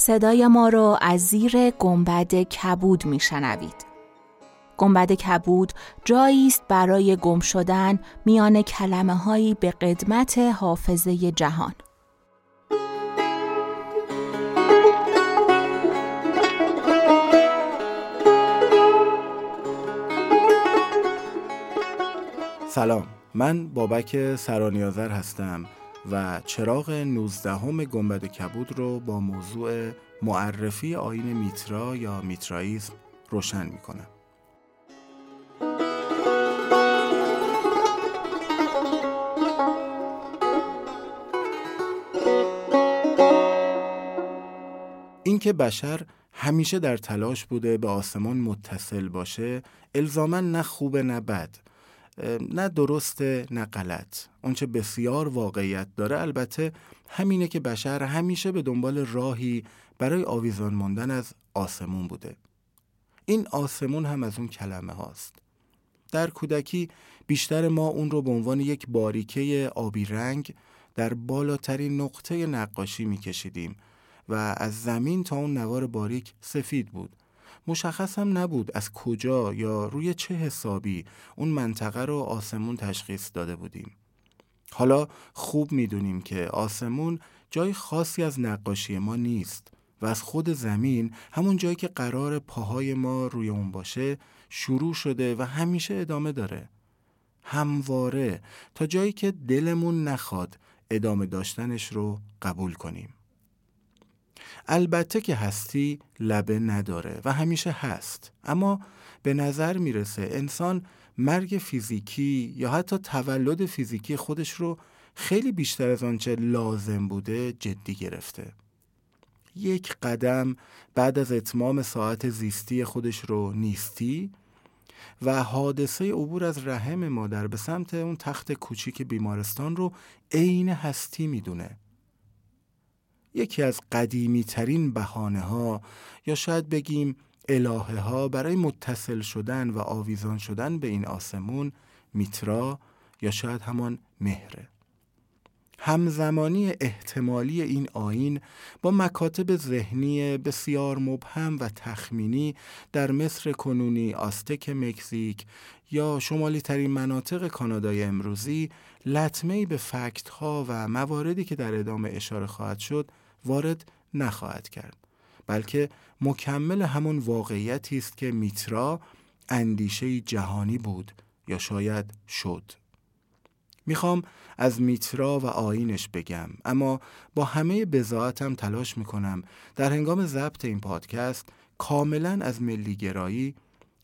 صدای ما رو از زیر گنبد کبود میشنوید. گنبد کبود جایی است برای گم شدن میان کلمه هایی به قدمت حافظه جهان. سلام من بابک سرانیازر هستم و چراغ 19 همه گنبد کبود رو با موضوع معرفی آین میترا یا میترائیزم روشن می کنم. اینکه بشر همیشه در تلاش بوده به آسمان متصل باشه الزاما نه خوبه نه بد نه درسته نه غلط. اونچه بسیار واقعیت داره البته همینه که بشر همیشه به دنبال راهی برای آویزان ماندن از آسمون بوده. این آسمون هم از اون کلمه هاست. در کودکی بیشتر ما اون رو به عنوان یک باریکه آبی رنگ در بالاترین نقطه نقاشی میکشیدیم و از زمین تا اون نوار باریک سفید بود. مشخص هم نبود از کجا یا روی چه حسابی اون منطقه رو آسمون تشخیص داده بودیم. حالا خوب می‌دونیم که آسمون جای خاصی از نقاشی ما نیست و از خود زمین همون جایی که قرار پاهای ما روی اون باشه شروع شده و همیشه ادامه داره. همواره تا جایی که دلمون نخواد ادامه داشتنش رو قبول کنیم. البته که هستی لبه نداره و همیشه هست. اما به نظر می‌رسه انسان مرگ فیزیکی یا حتی تولد فیزیکی خودش رو خیلی بیشتر از آنچه لازم بوده جدی گرفته. یک قدم بعد از اتمام ساعت زیستی خودش رو نیستی و حادثه عبور از رحم مادر به سمت اون تخت کوچیک بیمارستان رو عین هستی می‌دونه. یکی از قدیمی ترین بحانه ها یا شاید بگیم الهه ها برای متصل شدن و آویزان شدن به این آسمون میترا یا شاید همان مهره همزمانی احتمالی این آین با مکاتب ذهنی بسیار مبهم و تخمینی در مصر کنونی آستک مکزیک یا شمالی ترین مناطق کانادای امروزی لطمه به فکت ها و مواردی که در ادامه اشاره خواهد شد وارد نخواهد کرد بلکه مکمل همون واقعیتی است که میترا اندیشه جهانی بود یا شاید شد. می‌خوام از میترا و آینش بگم اما با همه بزاعتم تلاش می‌کنم در هنگام ضبط این پادکست کاملا از ملیگرایی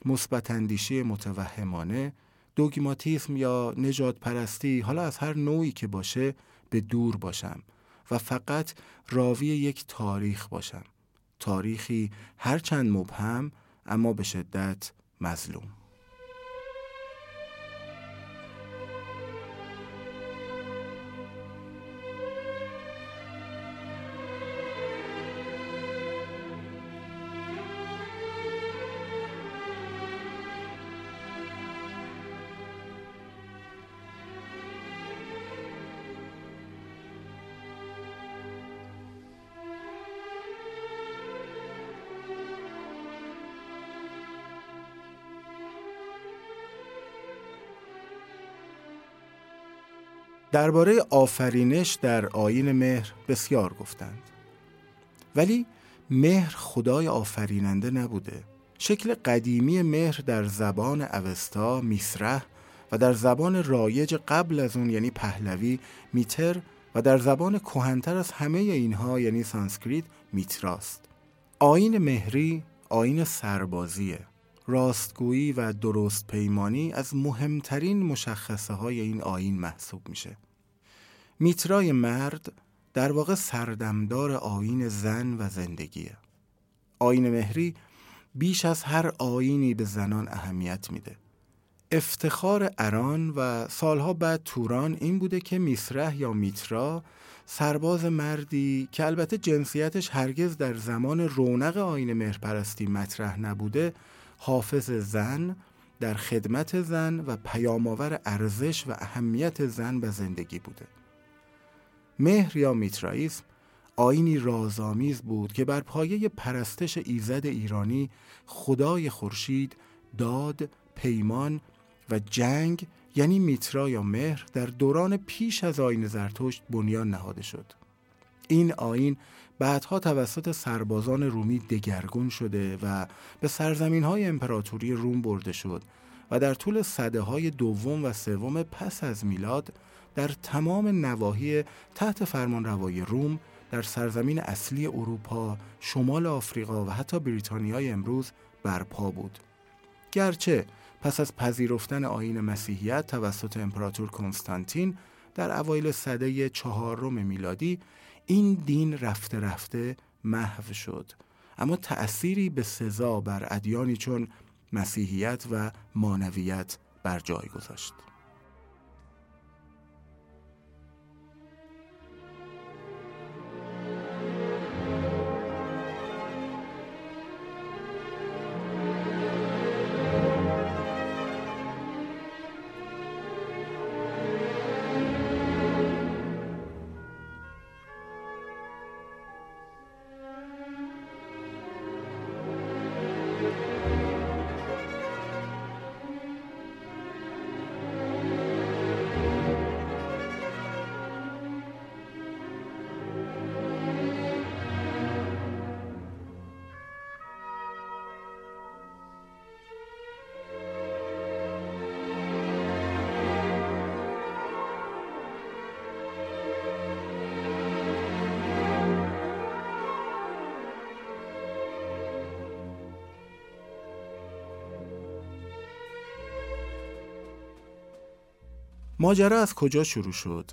مثبت اندیشه متوهمانه دوگماتیسم یا نجات پرستی حالا از هر نوعی که باشه به دور باشم. و فقط راوی یک تاریخ باشم. تاریخی هرچند مبهم اما به شدت مظلوم. درباره آفرینش در آیین مهر بسیار گفتند. ولی مهر خدای آفریننده نبوده. شکل قدیمی مهر در زبان اوستا میثره و در زبان رایج قبل از اون یعنی پهلوی میتر و در زبان کهنتر از همه اینها یعنی سانسکریت میتراست. آیین مهری آیین سربازیه. راستگویی و درست پیمانی از مهمترین مشخصه های این آیین محسوب میشه. میترای مرد در واقع سردمدار آین زن و زندگیه. آین مهری بیش از هر آینی به زنان اهمیت میده. افتخار اران و سالها بعد توران این بوده که میسره یا میترا سرباز مردی که البته جنسیتش هرگز در زمان رونق آین مهرپرستی مطرح نبوده حافظ زن در خدمت زن و پیامآور ارزش و اهمیت زن و زندگی بوده مهر یا میترائیسم آینی رازآمیز بود که بر پایه پرستش ایزد ایرانی خدای خورشید داد پیمان و جنگ یعنی میترا یا مهر در دوران پیش از آین زرتشت بنیان نهاده شد. این آین بعدها توسط سربازان رومی دگرگون شده و به سرزمین های امپراتوری روم برده شد و در طول صده های دوم و سوم پس از میلاد در تمام نواحی تحت فرمانروایی روم در سرزمین اصلی اروپا، شمال آفریقا و حتی بریتانیای امروز برپا بود. گرچه پس از پذیرفتن آین مسیحیت توسط امپراتور کنستانتین در اوایل سده چهارم میلادی این دین رفته رفته محو شد اما تأثیری به سزا بر ادیانی چون مسیحیت و مانویت بر جای گذاشت ماجرا از کجا شروع شد؟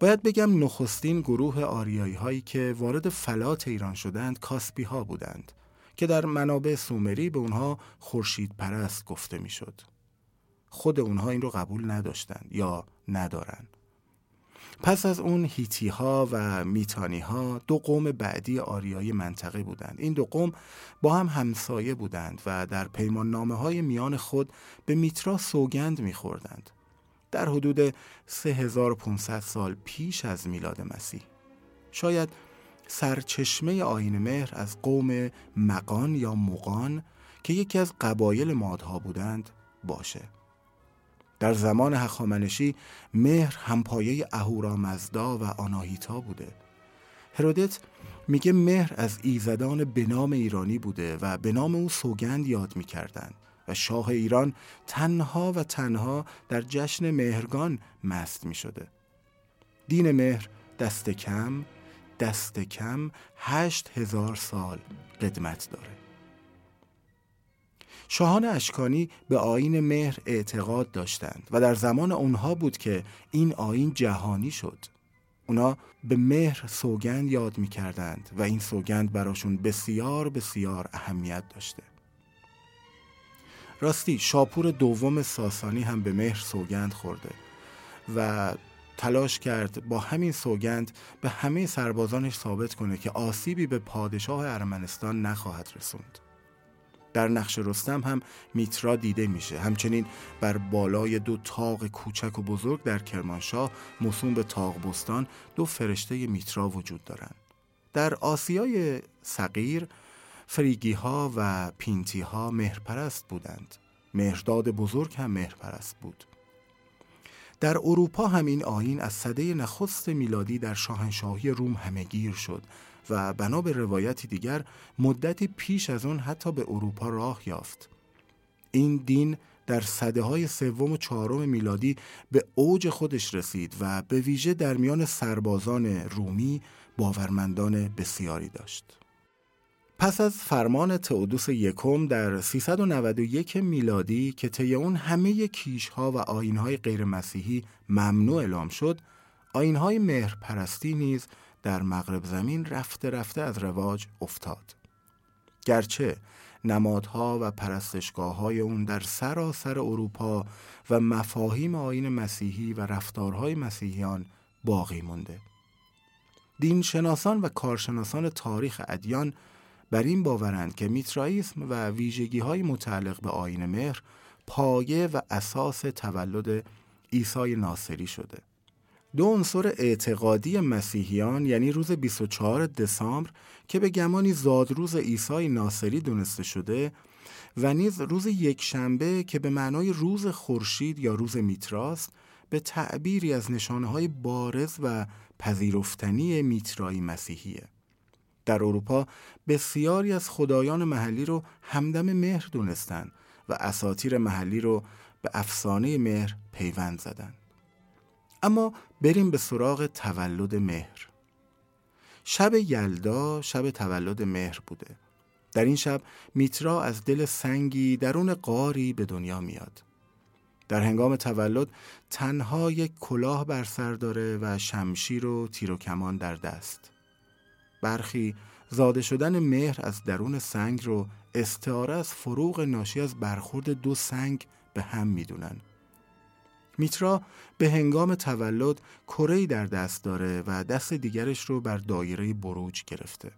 باید بگم نخستین گروه آریایی هایی که وارد فلات ایران شدند کاسپی ها بودند که در منابع سومری به اونها خورشید پرست گفته می‌شد. خود اونها این رو قبول نداشتند یا ندارن. پس از اون هیتی ها و میتانی ها دو قوم بعدی آریایی منطقه بودند. این دو قوم با هم همسایه بودند و در پیمان نامه های میان خود به میترا سوگند میخوردند. در حدود 3500 سال پیش از میلاد مسیح. شاید سرچشمه آین مهر از قوم مقان یا مقان که یکی از قبایل مادها بودند باشه. در زمان هخامنشی مهر همپایه اهورامزدا و آناهیتا بوده. هرودت میگه مهر از ایزدان به نام ایرانی بوده و به نام او سوگند یاد می‌کردند. و شاه ایران تنها و تنها در جشن مهرگان مست می شده. دین مهر دست کم دست کم هشت هزار سال قدمت داره. شاهان اشکانی به آین مهر اعتقاد داشتند و در زمان اونها بود که این آین جهانی شد. اونا به مهر سوگند یاد می کردند و این سوگند براشون بسیار بسیار اهمیت داشته. راستی شاپور دوم ساسانی هم به مهر سوگند خورده و تلاش کرد با همین سوگند به همه سربازانش ثابت کنه که آسیبی به پادشاه ارمنستان نخواهد رسوند. در نقش رستم هم میترا دیده میشه. همچنین بر بالای دو تاق کوچک و بزرگ در کرمانشاه موسوم به تاق بستان دو فرشته میترا وجود دارند. در آسیای صغیر فریگی ها و پینتی ها مهرپرست بودند. مهرداد بزرگ هم مهرپرست بود. در اروپا هم این آین از صده نخست میلادی در شاهنشاهی روم همهگیر شد و بنا به روایتی دیگر مدتی پیش از اون حتی به اروپا راه یافت. این دین در صده های سوم و چهارم میلادی به اوج خودش رسید و به ویژه در میان سربازان رومی باورمندان بسیاری داشت. پس از فرمان تئودوس یکم در 391 میلادی که طی اون همه کیشها و آینهای غیر مسیحی ممنوع اعلام شد آینهای مهر پرستی نیز در مغرب زمین رفته رفته از رواج افتاد. گرچه نمادها و پرستشگاه های اون در سراسر اروپا و مفاهیم آین مسیحی و رفتارهای مسیحیان باقی مونده. دینشناسان و کارشناسان تاریخ ادیان بر این باورند که میترائیسم و ویژگی های متعلق به آین مهر پایه و اساس تولد عیسی ناصری شده دو عنصر اعتقادی مسیحیان روز 24 دسامبر مسیحیان یعنی روز 24 دسامبر که به گمانی زادروز عیسی ناصری دونسته شده و نیز روز یک شنبه که به معنای روز خورشید یا روز میتراست به تعبیری از نشانه های بارز و پذیرفتنی میترایی مسیحیه. در اروپا بسیاری از خدایان محلی رو همدم مهر دونستن و اساتیر محلی رو به افسانه مهر پیوند زدن. اما بریم به سراغ تولد مهر. شب یلدا شب تولد مهر بوده. در این شب میترا از دل سنگی درون قاری به دنیا میاد. در هنگام تولد تنها یک کلاه بر سر داره و شمشیر و تیر و کمان در دست. برخی زاده شدن مهر از درون سنگ رو استعاره از فروغ ناشی از برخورد دو سنگ به هم می‌دونن. میترا به هنگام تولد کره در دست داره و دست دیگرش رو بر دایره بروج گرفته.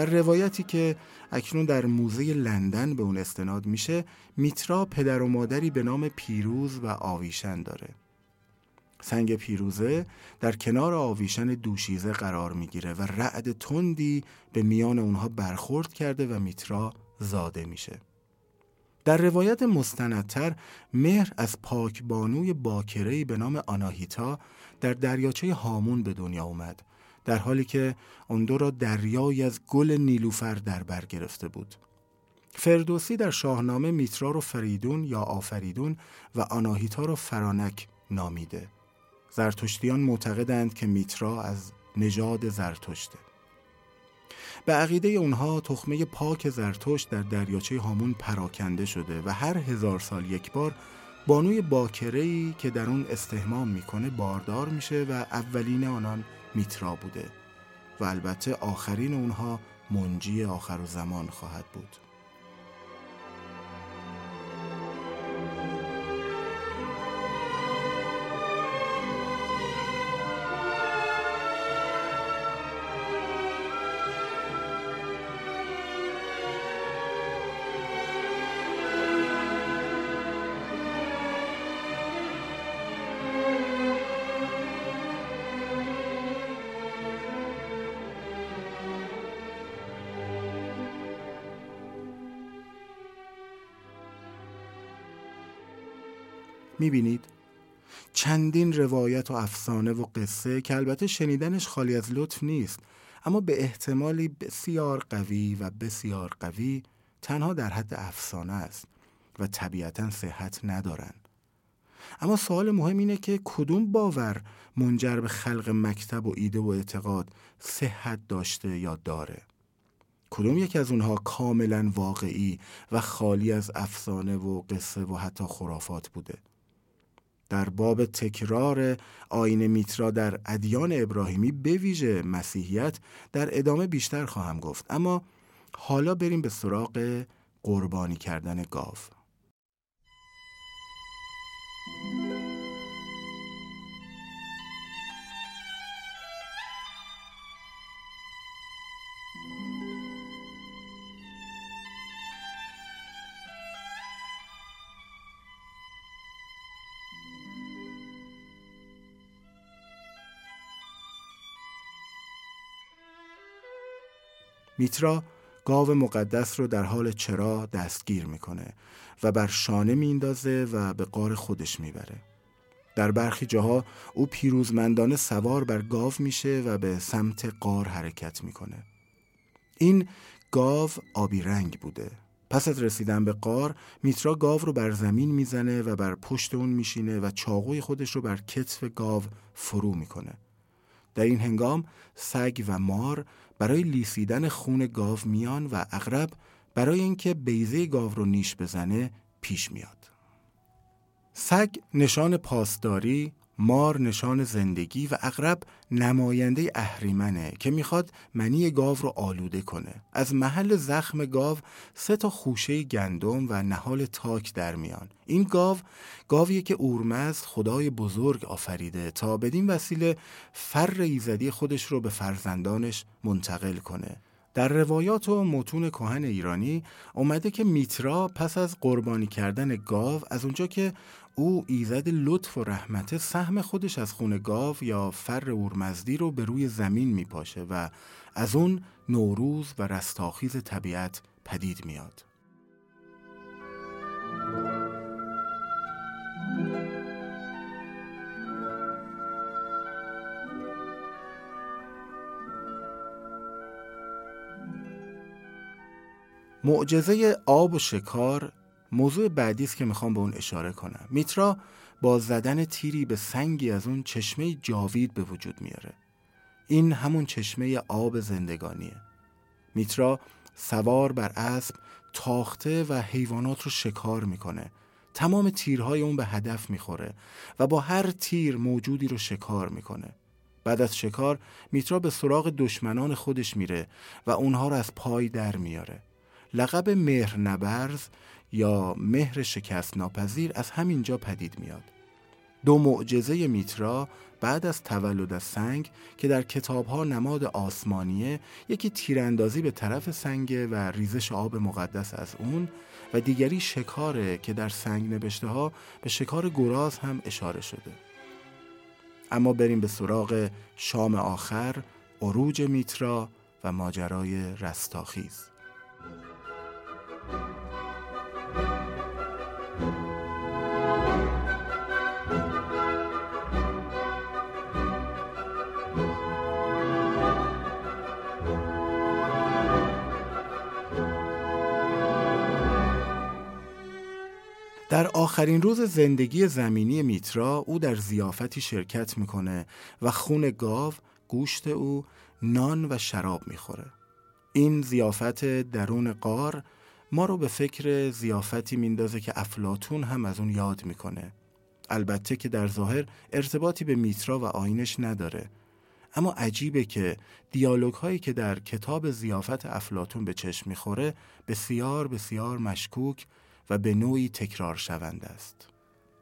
در روایتی که اکنون در موزه لندن به اون استناد میشه میترا پدر و مادری به نام پیروز و آویشن داره. سنگ پیروزه در کنار آویشن دوشیزه قرار می‌گیره و رعد تندی به میان اونها برخورد کرده و میترا زاده میشه. در روایت مستندتر مهر از پاکبانوی باکرهی به نام آناهیتا در دریاچه هامون به دنیا اومد. در حالی که آن دو را دریایی از گل نیلوفر در بر گرفته بود. فردوسی در شاهنامه میترا رو فریدون یا آفریدون و آناهیتا رو فرانک نامیده. زرتشتیان معتقدند که میترا از نژاد زرتشته. به عقیده اونها تخمه پاک زرتشت در دریاچه هامون پراکنده شده و هر هزار سال یک بار بانوی باکرهی که در اون استهمام می‌کنه باردار میشه و اولین آنان میترا بوده و البته آخرین اونها منجی آخر و زمان خواهد بود. می‌بینید؟ چندین روایت و افسانه و قصه که البته شنیدنش خالی از لطف نیست اما به احتمالی بسیار قوی و بسیار قوی تنها در حد افسانه است و طبیعتا صحت ندارن. اما سوال مهم اینه که کدوم باور منجر به خلق مکتب و ایده و اعتقاد صحت داشته یا داره؟ کدوم یکی از اونها کاملا واقعی و خالی از افسانه و قصه و حتی خرافات بوده؟ در باب تکرار آین میترا در ادیان ابراهیمی به ویژه مسیحیت در ادامه بیشتر خواهم گفت. اما حالا بریم به سراغ قربانی کردن گاو. میترا گاو مقدس رو در حال چرا دستگیر می‌کنه و بر شانه میندازه و به قار خودش می‌بره. در برخی جاها او پیروزمندانه سوار بر گاو میشه و به سمت قار حرکت می‌کنه. این گاو آبی رنگ بوده. پس از رسیدن به قار میترا گاو رو بر زمین می‌زنه و بر پشت اون میشینه و چاقوی خودش رو بر کتف گاو فرو می‌کنه. در این هنگام سگ و مار برای لیسیدن خون گاو میان و اغرب برای اینکه بیزه گاو رو نیش بزنه پیش میاد. سگ نشان پاسداری، مار نشان زندگی و اغرب نماینده اهریمنه که می‌خواد منی گاو رو آلوده کنه. از محل زخم گاو سه تا خوشه گندم و نهال تاک در میان. این گاو گاویه که اورمزد خدای بزرگ آفریده تا بدین وسیله فر ایزدی خودش رو به فرزندانش منتقل کنه. در روایات و متون کهن ایرانی اومده که میترا پس از قربانی کردن گاو از اونجا که او ایزد لطف و رحمته سهم خودش از خون گاو یا فر اورمزدی رو به روی زمین میپاشه و از اون نوروز و رستاخیز طبیعت پدید میاد. معجزه آب و شکار موضوع بعدی است که می‌خوام به اون اشاره کنم. میترا با زدن تیری به سنگی از اون چشمه جاوید به وجود میاره. این همون چشمه آب زندگانیه. میترا سوار بر اسب تاخته و حیوانات رو شکار می‌کنه. تمام تیرهای اون به هدف می‌خوره و با هر تیر موجودی رو شکار می‌کنه. بعد از شکار میترا به سراغ دشمنان خودش میره و اونها رو از پای در میاره. لقب مهر نبرز یا مهر شکست ناپذیر از همینجا پدید میاد. دو معجزه میترا بعد از تولد از سنگ که در کتابها نماد آسمانیه یکی تیراندازی به طرف سنگ و ریزش آب مقدس از اون و دیگری شکاره که در سنگ نوشته ها به شکار گراز هم اشاره شده اما بریم به سراغ شام آخر عروج میترا و ماجرای رستاخیز در آخرین روز زندگی زمینی میترا او در زیافتی شرکت می‌کنه و خون گاو، گوشت او، نان و شراب می‌خوره. این زیافت درون قار ما رو به فکر زیافتی میندازه که افلاتون هم از اون یاد می‌کنه. البته که در ظاهر ارتباطی به میترا و آینش نداره. اما عجیبه که دیالوگ هایی که در کتاب زیافت افلاتون به چشم می‌خوره بسیار بسیار مشکوک و به نوعی تکرار شوند است.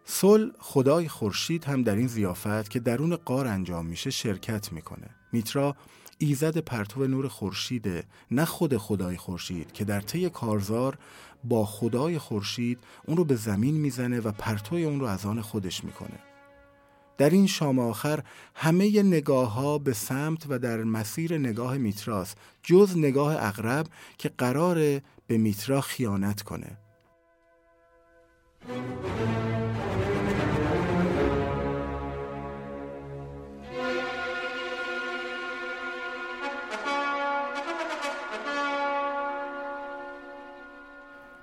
سل خدای خورشید هم در این زیافت که درون قار انجام میشه شرکت می‌کنه. میترا ایزد پرتو نور خورشیده نه خود خدای خورشید که در طی کارزار با خدای خورشید اون رو به زمین می‌زنه و پرتوی اون رو از آن خودش می‌کنه. در این شام آخر همه نگاه ها به سمت و در مسیر نگاه میتراست جز نگاه اغرب که قرار به میترا خیانت کنه.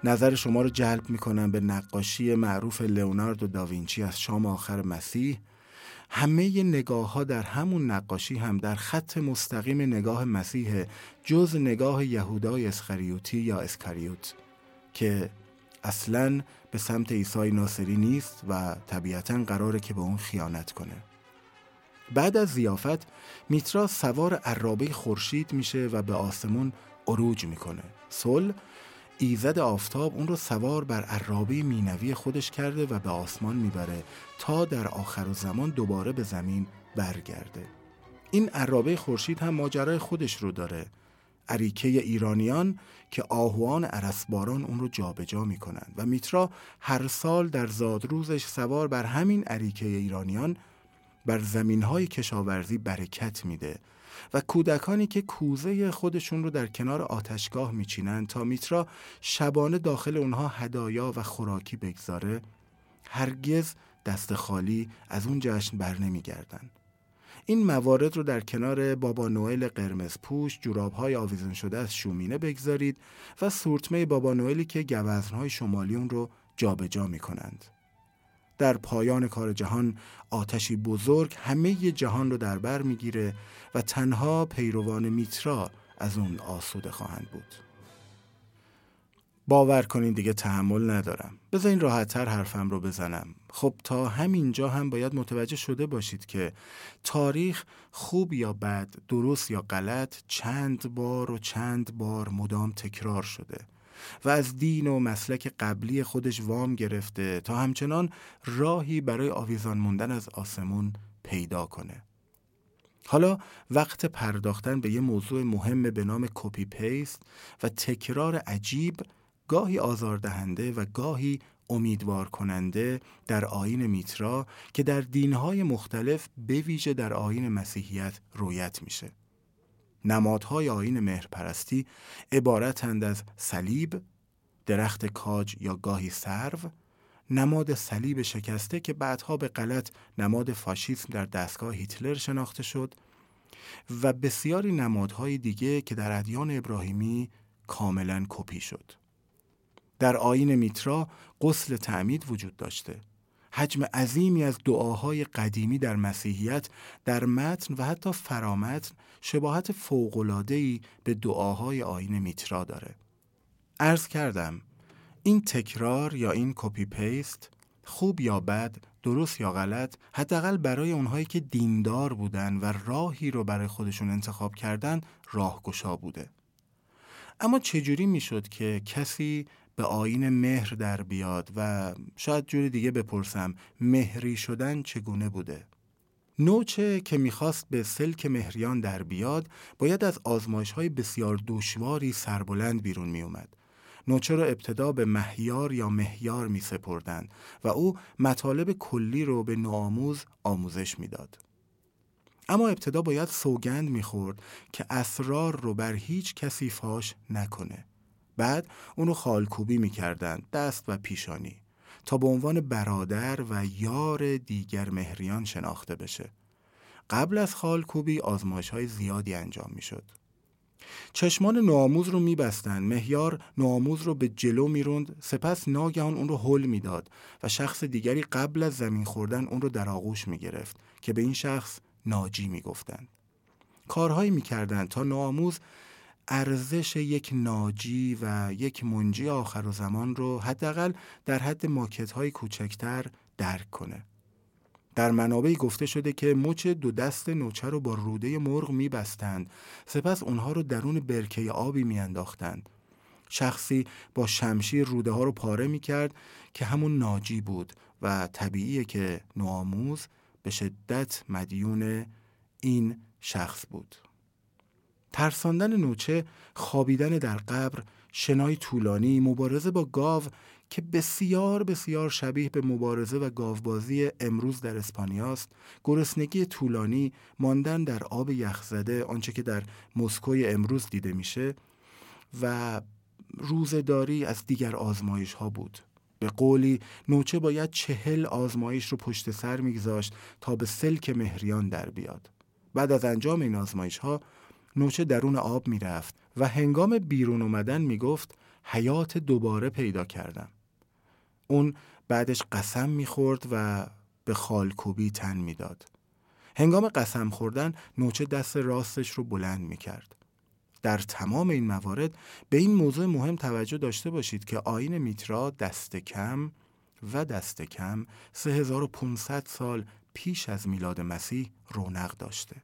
نظر شما رو جلب می‌کنم به نقاشی معروف لئوناردو داوینچی از شام آخر مسیح. همه نگاه ها در همون نقاشی هم در خط مستقیم نگاه مسیح جز نگاه یهودای اسخریوتی یا اسکریوت که اصلا به سمت عیسی ناصری نیست و طبیعتا قراره که به اون خیانت کنه. بعد از زیافت میترا سوار عرابه خورشید میشه و به آسمون عروج می‌کنه. سل ایزد آفتاب اون رو سوار بر عرابه مینوی خودش کرده و به آسمان می‌بره تا در آخر زمان دوباره به زمین برگرده. این عرابه خورشید هم ماجرای خودش رو داره. عریکه ایرانیان که آهوان عرسباران اون رو جابجا می‌کنند و میترا هر سال در زادروزش سوار بر همین عریکه ایرانیان بر زمین های کشاورزی برکت میده. و کودکانی که کوزه خودشون رو در کنار آتشگاه میچینند تا میترا شبانه داخل اونها هدایا و خوراکی بگذاره هرگز دست خالی از اون جشن بر نمیگردن این موارد رو در کنار بابا نوئل قرمز پوش های آویزون شده از شومینه بگذارید و سورتمه بابا نوئلی که گوزنهای شمالی اون رو جابجا جا می کنند. در پایان کار جهان آتشی بزرگ همه جهان رو در بر می‌گیره و تنها پیروان میترا از اون آسوده خواهند بود. باور کنین دیگه تحمل ندارم. بذارین راحتتر حرفم رو بزنم. خب تا همینجا هم باید متوجه شده باشید که تاریخ خوب یا بد درست یا غلط چند بار و چند بار مدام تکرار شده. و از دین و مسلک قبلی خودش وام گرفته تا همچنان راهی برای آویزان موندن از آسمون پیدا کنه حالا وقت پرداختن به یه موضوع مهم به نام کپی پیست و تکرار عجیب گاهی آزاردهنده و گاهی امیدوار کننده در آین میترا که در دینهای مختلف به ویژه در آین مسیحیت رویت میشه. نمادهای آین مهرپرستی عبارتند از صلیب، درخت کاج یا گاهی سرو، نماد صلیب شکسته که بعدها به غلط نماد فاشیسم در دستگاه هیتلر شناخته شد و بسیاری نمادهای دیگه که در ادیان ابراهیمی کاملا کپی شد. در آیین میترا غسل تعمید وجود داشته. حجم عظیمی از دعاهای قدیمی در مسیحیت در متن و حتی فرامتن شباهت فوق‌العاده‌ای به دعاهای آیین میترا داره. عرض کردم این تکرار یا این copy paste خوب یا بد درست یا غلط حداقل برای اونهایی که دیندار بودن و راهی رو برای خودشون انتخاب کردن راهگشا بوده اما چجوری می‌شد که کسی به آین مهر در بیاد و شاید جوری دیگه بپرسم مهری شدن چگونه بوده نوچه که می‌خواست به سلک مهریان در بیاد باید از آزمایش های بسیار دشواری سربلند بیرون میومد نوچه را ابتدا به مهیار یا مهیار می سپردن و او مطالب کلی رو به نوآموز آموزش می‌داد. اما ابتدا باید سوگند می‌خورد که اسرار رو بر هیچ کسی فاش نکنه. بعد اونو خالکوبی می‌کردند دست و پیشانی تا به عنوان برادر و یار دیگر مهریان شناخته بشه. قبل از خالکوبی آزمایش های زیادی انجام می‌شد. چشمان نوآموز رو میبستن مهیار نوآموز رو به جلو می‌روند سپس ناگهان اون رو حل می‌داد و شخص دیگری قبل از زمین خوردن اون رو در آغوش می‌گرفت که به این شخص ناجی می‌گفتند کارهایی می‌کردند تا نوآموز ارزش یک ناجی و یک منجی آخر و زمان رو حداقل در حد ماکت های کوچکتر درک کنه. در منابعی گفته شده که مچ دو دست نوچه رو با روده مرغ میبستند. سپس اونها رو درون برکه آبی میانداختند. شخصی با شمشیر روده ها رو پاره می‌کرد که همون ناجی بود و طبیعیه که نوآموز به شدت مدیون این شخص بود. ترساندن نوچه خوابیدن در قبر شنای طولانی مبارزه با گاو که بسیار بسیار شبیه به مبارزه و گاوبازی امروز در اسپانیاست گرسنگی طولانی ماندن در آب یخزده آنچه که در مسکوی امروز دیده میشه و روزداری از دیگر آزمایش ها بود. به قولی نوچه باید چهل آزمایش رو پشت سر میگذاشت تا به سلک مهریان در بیاد. بعد از انجام این آزمایش ها نوچه درون آب می‌رفت و هنگام بیرون اومدن می‌گفت حیات دوباره پیدا کردم اون بعدش قسم می‌خورد و به خالکوبی تن می‌داد. هنگام قسم خوردن نوچه دست راستش رو بلند می‌کرد. در تمام این موارد به این موضوع مهم توجه داشته باشید که آین میترا دست کم و دست کم 3500 سال پیش از میلاد مسیح رونق داشته.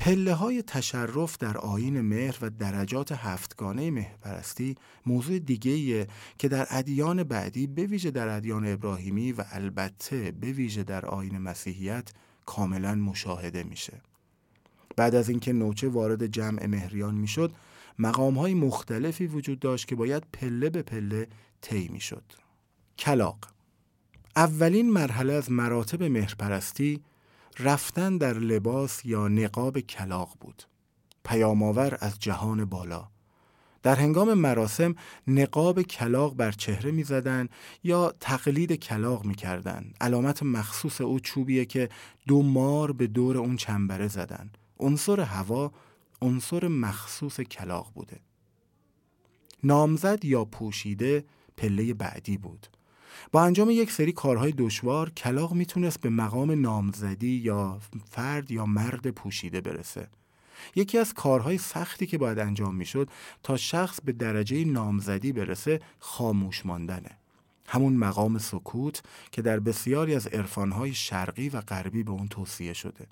پله های تشرف در آین مهر و درجات هفتگانه مهرپرستی موضوع دیگه که در ادیان بعدی به ویژه در ادیان ابراهیمی و البته به ویژه در آین مسیحیت کاملا مشاهده میشه. بعد از اینکه نوچه وارد جمع مهریان می‌شد، مقام های مختلفی وجود داشت که باید پله به پله طی می‌شد. کلاق اولین مرحله از مراتب مهرپرستی رفتن در لباس یا نقاب کلاق بود. پیامآور از جهان بالا. در هنگام مراسم نقاب کلاق بر چهره می‌زدند یا تقلید کلاق می‌کردند علامت مخصوص او چوبیه که دو مار به دور اون چنبره زدن. عنصر هوا عنصر مخصوص کلاق بوده. نامزد یا پوشیده پله بعدی بود. با انجام یک سری کارهای دشوار کلاق می‌تونست به مقام نامزدی یا فرد یا مرد پوشیده برسه. یکی از کارهای سختی که باید انجام می‌شد تا شخص به درجه نامزدی برسه خاموش ماندنه. همون مقام سکوت که در بسیاری از عرفانهای شرقی و غربی به اون توصیه شده.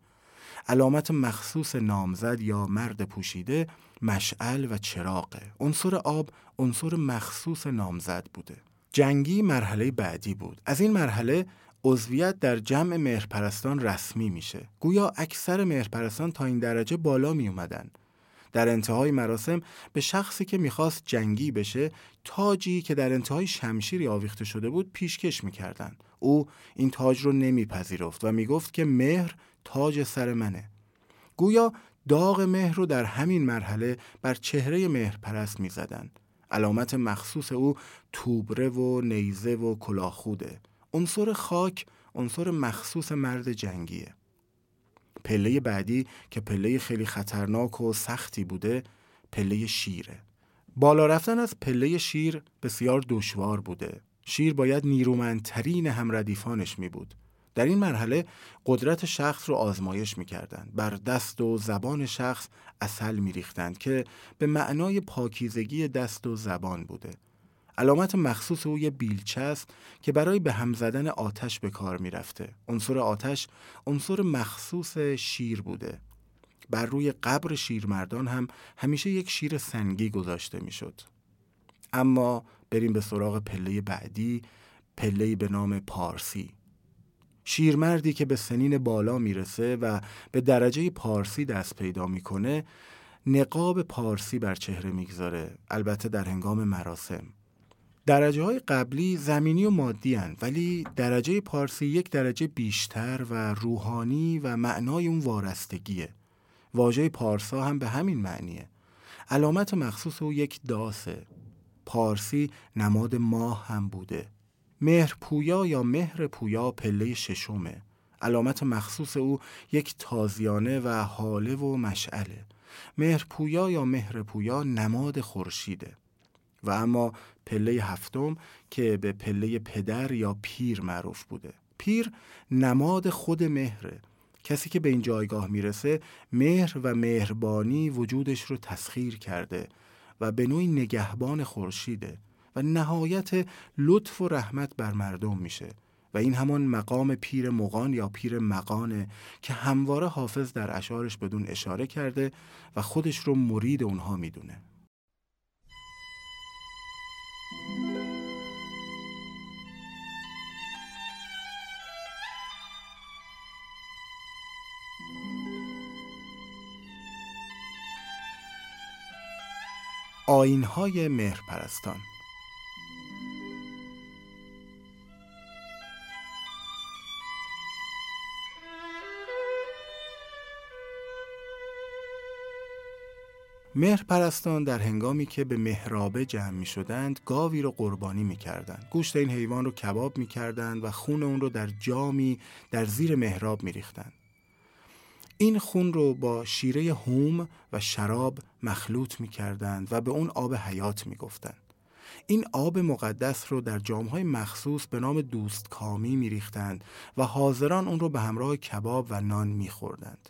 علامت مخصوص نامزد یا مرد پوشیده مشعل و چراغه. عنصر آب عنصر مخصوص نامزد بوده. جنگی مرحله بعدی بود. از این مرحله عضویت در جمع مهرپرستان رسمی میشه. گویا اکثر مهرپرستان تا این درجه بالا می اومدن در انتهای مراسم به شخصی که می‌خواست جنگی بشه تاجی که در انتهای شمشیری آویخته شده بود پیشکش می‌کردن. او این تاج رو نمیپذیرفت و می‌گفت که مهر تاج سر منه. گویا داغ مهر رو در همین مرحله بر چهره مهر پرست می زدن. علامت مخصوص او توبره و نیزه و کلاخوده. عنصر خاک عنصر مخصوص مرد جنگیه. پله بعدی که پله خیلی خطرناک و سختی بوده پله شیره. بالا رفتن از پله شیر بسیار دشوار بوده. شیر باید نیرومندترین همردیفانش می بود در این مرحله قدرت شخص رو آزمایش می‌کردند. بر دست و زبان شخص اصل میریختند که به معنای پاکیزگی دست و زبان بوده. علامت مخصوص او یه بیلچه است که برای به هم زدن آتش به کار می‌رفته. عنصر آتش عنصر مخصوص شیر بوده. بر روی قبر شیرمردان هم همیشه یک شیر سنگی گذاشته می‌شد. اما بریم به سراغ پله بعدی پله به نام پارسی. شیرمردی که به سنین بالا می‌رسه و به درجه پارسی دست پیدا می‌کنه نقاب پارسی بر چهره می‌گذاره البته در هنگام مراسم. درجه های قبلی زمینی و مادی هن ولی درجه پارسی یک درجه بیشتر و روحانی و معنای اون وارستگیه. واژه پارسا هم به همین معنیه. علامت مخصوص او یک داسه. پارسی نماد ماه هم بوده. مهر پویا یا مهر پویا پله ششمه. علامت مخصوص او یک تازیانه و حاله و مشعله. مهر پویا یا مهر پویا نماد خورشیده. و اما پله هفتم که به پله پدر یا پیر معروف بوده. پیر نماد خود مهره. کسی که به این جایگاه می‌رسه مهر و مهربانی وجودش رو تسخیر کرده و به نوعی نگهبان خورشیده. و نهایت لطف و رحمت بر مردم میشه و این همان مقام پیر مقان یا پیر مقانه که همواره حافظ در اشارش بدون اشاره کرده و خودش رو مرید اونها می‌دونه. آینهای مهرپرستان مهرپرستان در هنگامی که به مهرابه جمع می شدند گاوی رو قربانی می کردند. گوشت این حیوان رو کباب می کردند و خون اون رو در جامی در زیر محراب می ریختند. این خون رو با شیره هوم و شراب مخلوط می کردند و به اون آب حیات می گفتند. این آب مقدس رو در جامهای مخصوص به نام دوست کامی می ریختند و حاضران اون رو به همراه کباب و نان می خوردند.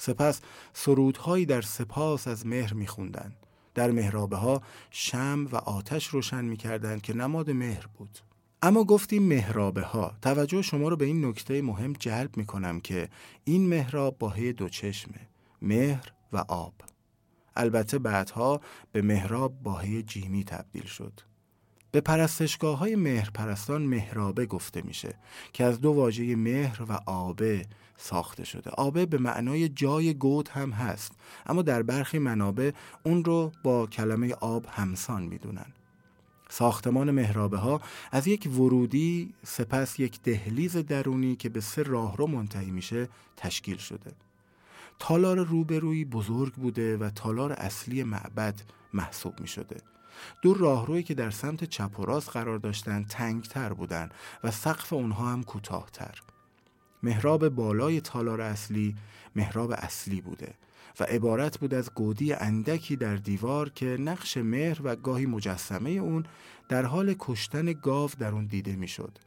سپس سرودهایی در سپاس از مهر میخوندند. در مهرابه ها شم و آتش روشن می‌کردند که نماد مهر بود. اما گفتیم مهرابه ها توجه شما رو به این نکته مهم جلب می‌کنم که این مهراب با دو چشمه مهر و آب. البته بعدها به مهراب با هی جیمی تبدیل شد. به پرستشگاه های مهر پرستان مهرابه گفته میشه که از دو واژه مهر و آبه ساخته شده آبه به معنای جای گود هم هست اما در برخی منابع اون رو با کلمه آب همسان می‌دونن ساختمان مهرابه ها از یک ورودی سپس یک دهلیز درونی که به سه راهرو منتهی میشه تشکیل شده تالار روبرویی بزرگ بوده و تالار اصلی معبد محسوب می شده. دو راهرویی که در سمت چپ و راست قرار داشتند تنگتر بودند و سقف اونها هم کوتاهتر. محراب بالای تالار اصلی محراب اصلی بوده و عبارت بود از گودی اندکی در دیوار که نقش مهر و گاهی مجسمه اون در حال کشتن گاو در اون دیده می‌شد.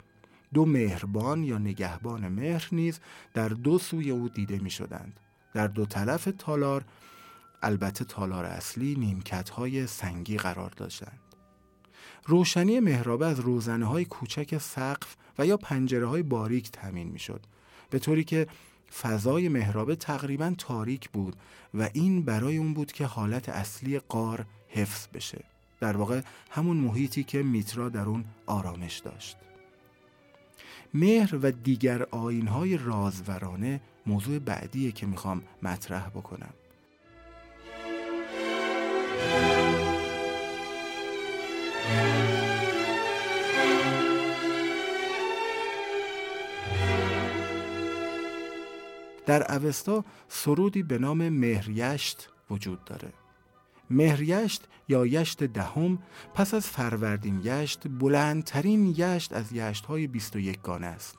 دو مهربان یا نگهبان مهر نیز در دو سوی او دیده می شدند. در دو طرف تالار البته تالار اصلی نیمکت های سنگی قرار داشتند. روشنی محرابه از روزنه های کوچک سقف و یا پنجره های باریک تمین می شد به طوری که فضای محرابه تقریبا تاریک بود و این برای اون بود که حالت اصلی قار حفظ بشه. در واقع همون محیطی که میترا در اون آرامش داشت. مهر و دیگر آینهای رازورانه موضوع بعدیه که می‌خوام مطرح بکنم. در اوستا سرودی به نام مهریشت وجود داره. مهریشت یا یشت دهم پس از فروردین یشت بلندترین یشت از یشت های 21 گانه است.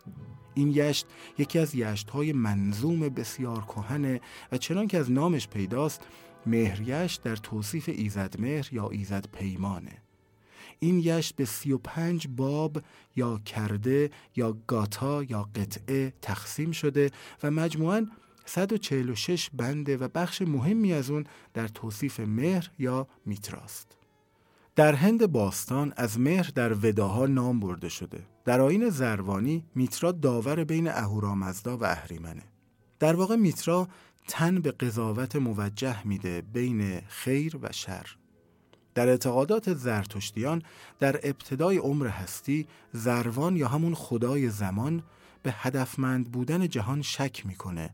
این یشت یکی از یشت های منظوم بسیار کهنه و چنان که از نامش پیداست مهریشت در توصیف ایزد مهر یا ایزد پیمانه این یشت به سی و پنج باب یا کرده یا گاتا یا قطعه تقسیم شده و مجموعاً 146 بنده و بخش مهمی از اون در توصیف مهر یا میتراست. در هند باستان از مهر در وداها نام برده شده. در آین زروانی میترا داور بین اهورامزدا و اهریمنه. در واقع میترا تن به قضاوت موجه میده بین خیر و شر. در اعتقادات زرتشتیان در ابتدای عمر هستی زروان یا همون خدای زمان به هدفمند بودن جهان شک می‌کنه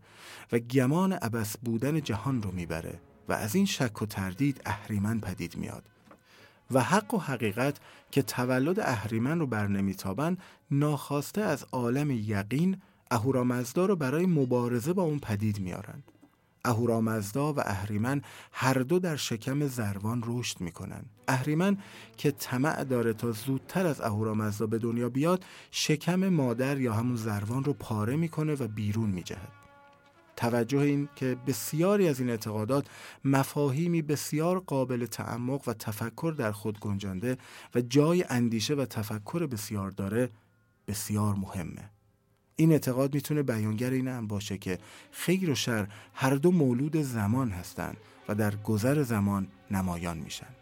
و گمان عبس بودن جهان رو می‌بره و از این شک و تردید اهریمن پدید میاد و حق و حقیقت که تولد اهریمن رو بر نمیتابن ناخواسته از عالم یقین اهورامزدا رو برای مبارزه با اون پدید میارن اهورامزدا و اهریمن هر دو در شکم زروان رشد می‌کنن اهریمن که طمع داره تا زودتر از اهورامزدا به دنیا بیاد شکم مادر یا همون زروان رو پاره می‌کنه و بیرون میجهد. توجه این که بسیاری از این اعتقادات مفاهیمی بسیار قابل تعمق و تفکر در خود گنجانده و جای اندیشه و تفکر بسیار داره بسیار مهمه. این اعتقاد می‌تونه بیانگر این هم باشه که خیر و شر هر دو مولود زمان هستند و در گذر زمان نمایان میشن.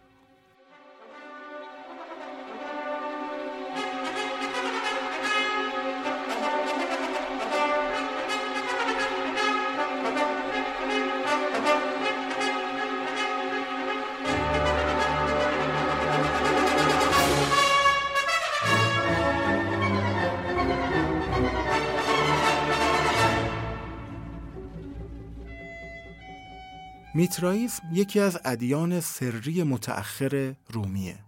میترائیسم یکی از ادیان سری متأخر رومیه.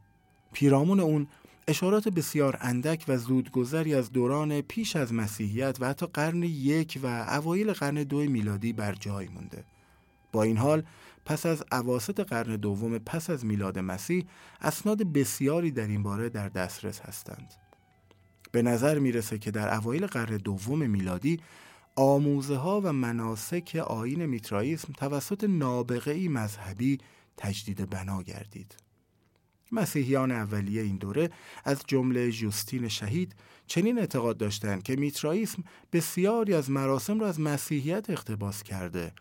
پیرامون اون اشارات بسیار اندک و زودگذری از دوران پیش از مسیحیت و حتی قرن یک و اوایل قرن دو میلادی بر جای مونده. با این حال پس از عواست قرن دوم پس از میلاد مسیح اسناد بسیاری در این باره در دسترس هستند. به نظر می‌رسه که در اوایل قرن دوم میلادی آموزه ها و مناسک آین میترائیسم توسط نابغه مذهبی تجدید بنا گردید. مسیحیان اولیه این دوره از جمله جوستین شهید چنین اعتقاد داشتند که میترائیسم بسیاری از مراسم را از مسیحیت اقتباس کرده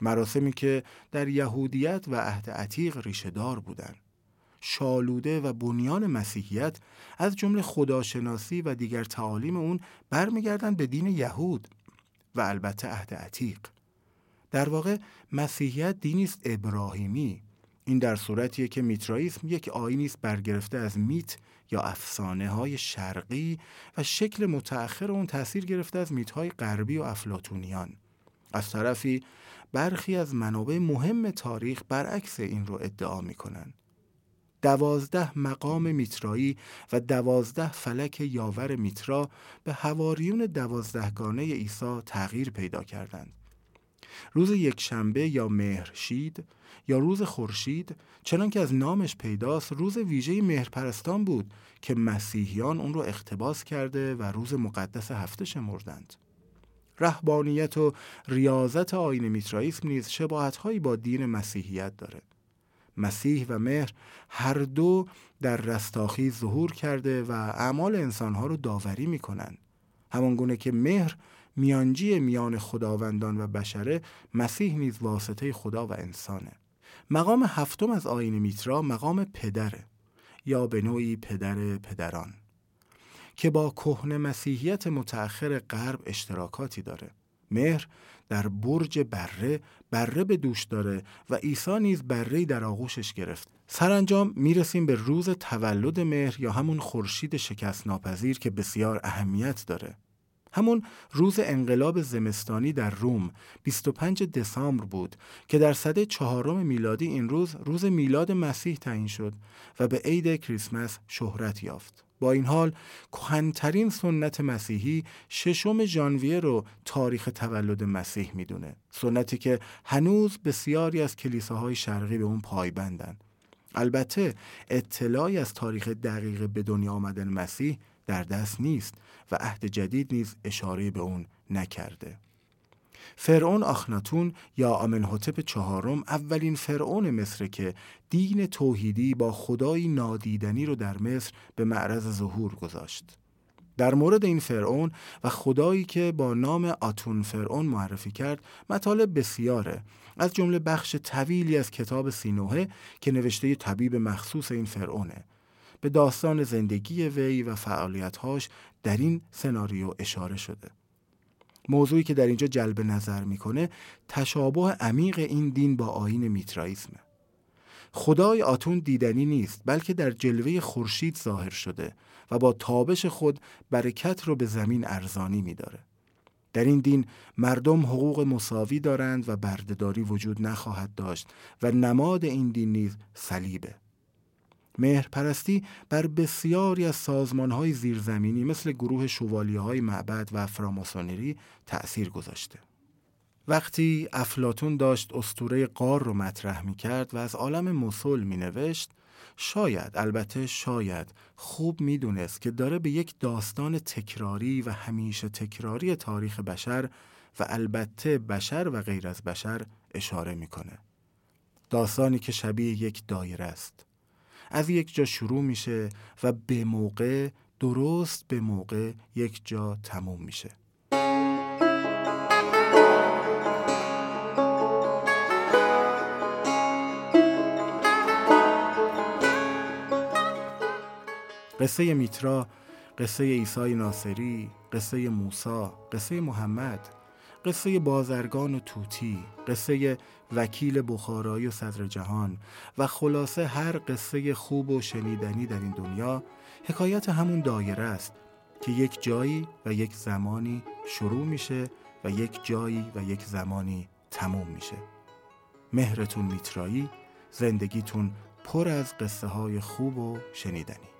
مراسمی که در یهودیت و عهد عتیق ریشه دار بودند شالوده و بنیان مسیحیت از جمله خداشناسی و دیگر تعالیم اون برمیگردند به دین یهود و البته عهد عتیق. در واقع مسیحیت دینی است ابراهیمی. این در صورتیه که میترائیسم یک آینی است برگرفته از میت یا افسانه های شرقی و شکل متأخر اون تاثیر گرفته از میت های غربی و افلاتونیان از طرفی برخی از منابع مهم تاریخ برعکس این رو ادعا می‌کنن. دوازده مقام میترایی و دوازده فلک یاور میترا به هواریون دوازدهگانه عیسی تغییر پیدا کردند. روز یکشنبه یا مهرشید یا روز خورشید چنان که از نامش پیداست روز ویژه مهرپرستان بود که مسیحیان اون رو اقتباس کرده و روز مقدس هفته شمردند. رهبانیت و ریاضت آین میترائیسم نیز شباهتهایی با دین مسیحیت داره. مسیح و مهر هر دو در رستاخی ظهور کرده و اعمال انسانها رو داوری می‌کنن. همانگونه که مهر میانجی میان خداوندان و بشره مسیح نیز واسطه خدا و انسانه. مقام هفتم از آین میترا مقام پدره یا به نوعی پدر پدران که با کهن مسیحیت متأخر غرب اشتراکاتی داره. مهر در برج بره بره به دوش داره و عیسی نیز بره در آغوشش گرفت سرانجام می‌رسیم به روز تولد مهر یا همون خورشید شکست ناپذیر که بسیار اهمیت داره همون روز انقلاب زمستانی در روم 25 دسامبر بود که در صده چهارم میلادی این روز روز میلاد مسیح تعیین شد و به عید کریسمس شهرت یافت. با این حال کهنترین سنت مسیحی ششم ژانویه رو تاریخ تولد مسیح می‌دونه. سنتی که هنوز بسیاری از کلیساهای شرقی به اون پایبندن. البته اطلاعی از تاریخ دقیق به دنیا آمدن مسیح در دست نیست و عهد جدید نیز اشاره به اون نکرده. فرعون آخناتون یا آمنحوتپ چهارم اولین فرعون مصر که دین توحیدی با خدایی نادیدنی رو در مصر به معرض ظهور گذاشت. در مورد این فرعون و خدایی که با نام آتون فرعون معرفی کرد مطالب بسیاره. از جمله بخش طویلی از کتاب سینوهه که نوشته طبیب مخصوص این فرعونه. به داستان زندگی وی و فعالیتهاش در این سناریو اشاره شده. موضوعی که در اینجا جلب نظر می‌کنه تشابه عمیق این دین با آین میترائیسمه خدای آتون دیدنی نیست بلکه در جلوه خورشید ظاهر شده و با تابش خود برکت رو به زمین ارزانی میداره. در این دین مردم حقوق مساوی دارند و بردهداری وجود نخواهد داشت و نماد این دین نیز صلیبه. مهرپرستی بر بسیاری از سازمان های زیرزمینی مثل گروه شوالی های معبد و فراماسونری تأثیر گذاشته. وقتی افلاتون داشت استوره قار رو مطرح می کرد و از عالم مسل می نوشت شاید البته شاید خوب می دونست که داره به یک داستان تکراری و همیشه تکراری تاریخ بشر و البته بشر و غیر از بشر اشاره می‌کنه. داستانی که شبیه یک دایره است. از یک جا شروع میشه و به موقع درست به موقع یک جا تموم میشه. قصه میترا قصه عیسی ناصری قصه موسی قصه محمد قصه بازرگان و توتی قصه وکیل بخارایی و صدر جهان و خلاصه هر قصه خوب و شنیدنی در این دنیا حکایت همون دایره است که یک جایی و یک زمانی شروع میشه و یک جایی و یک زمانی تموم میشه. مهرتون میترایی زندگیتون پر از قصه های خوب و شنیدنی.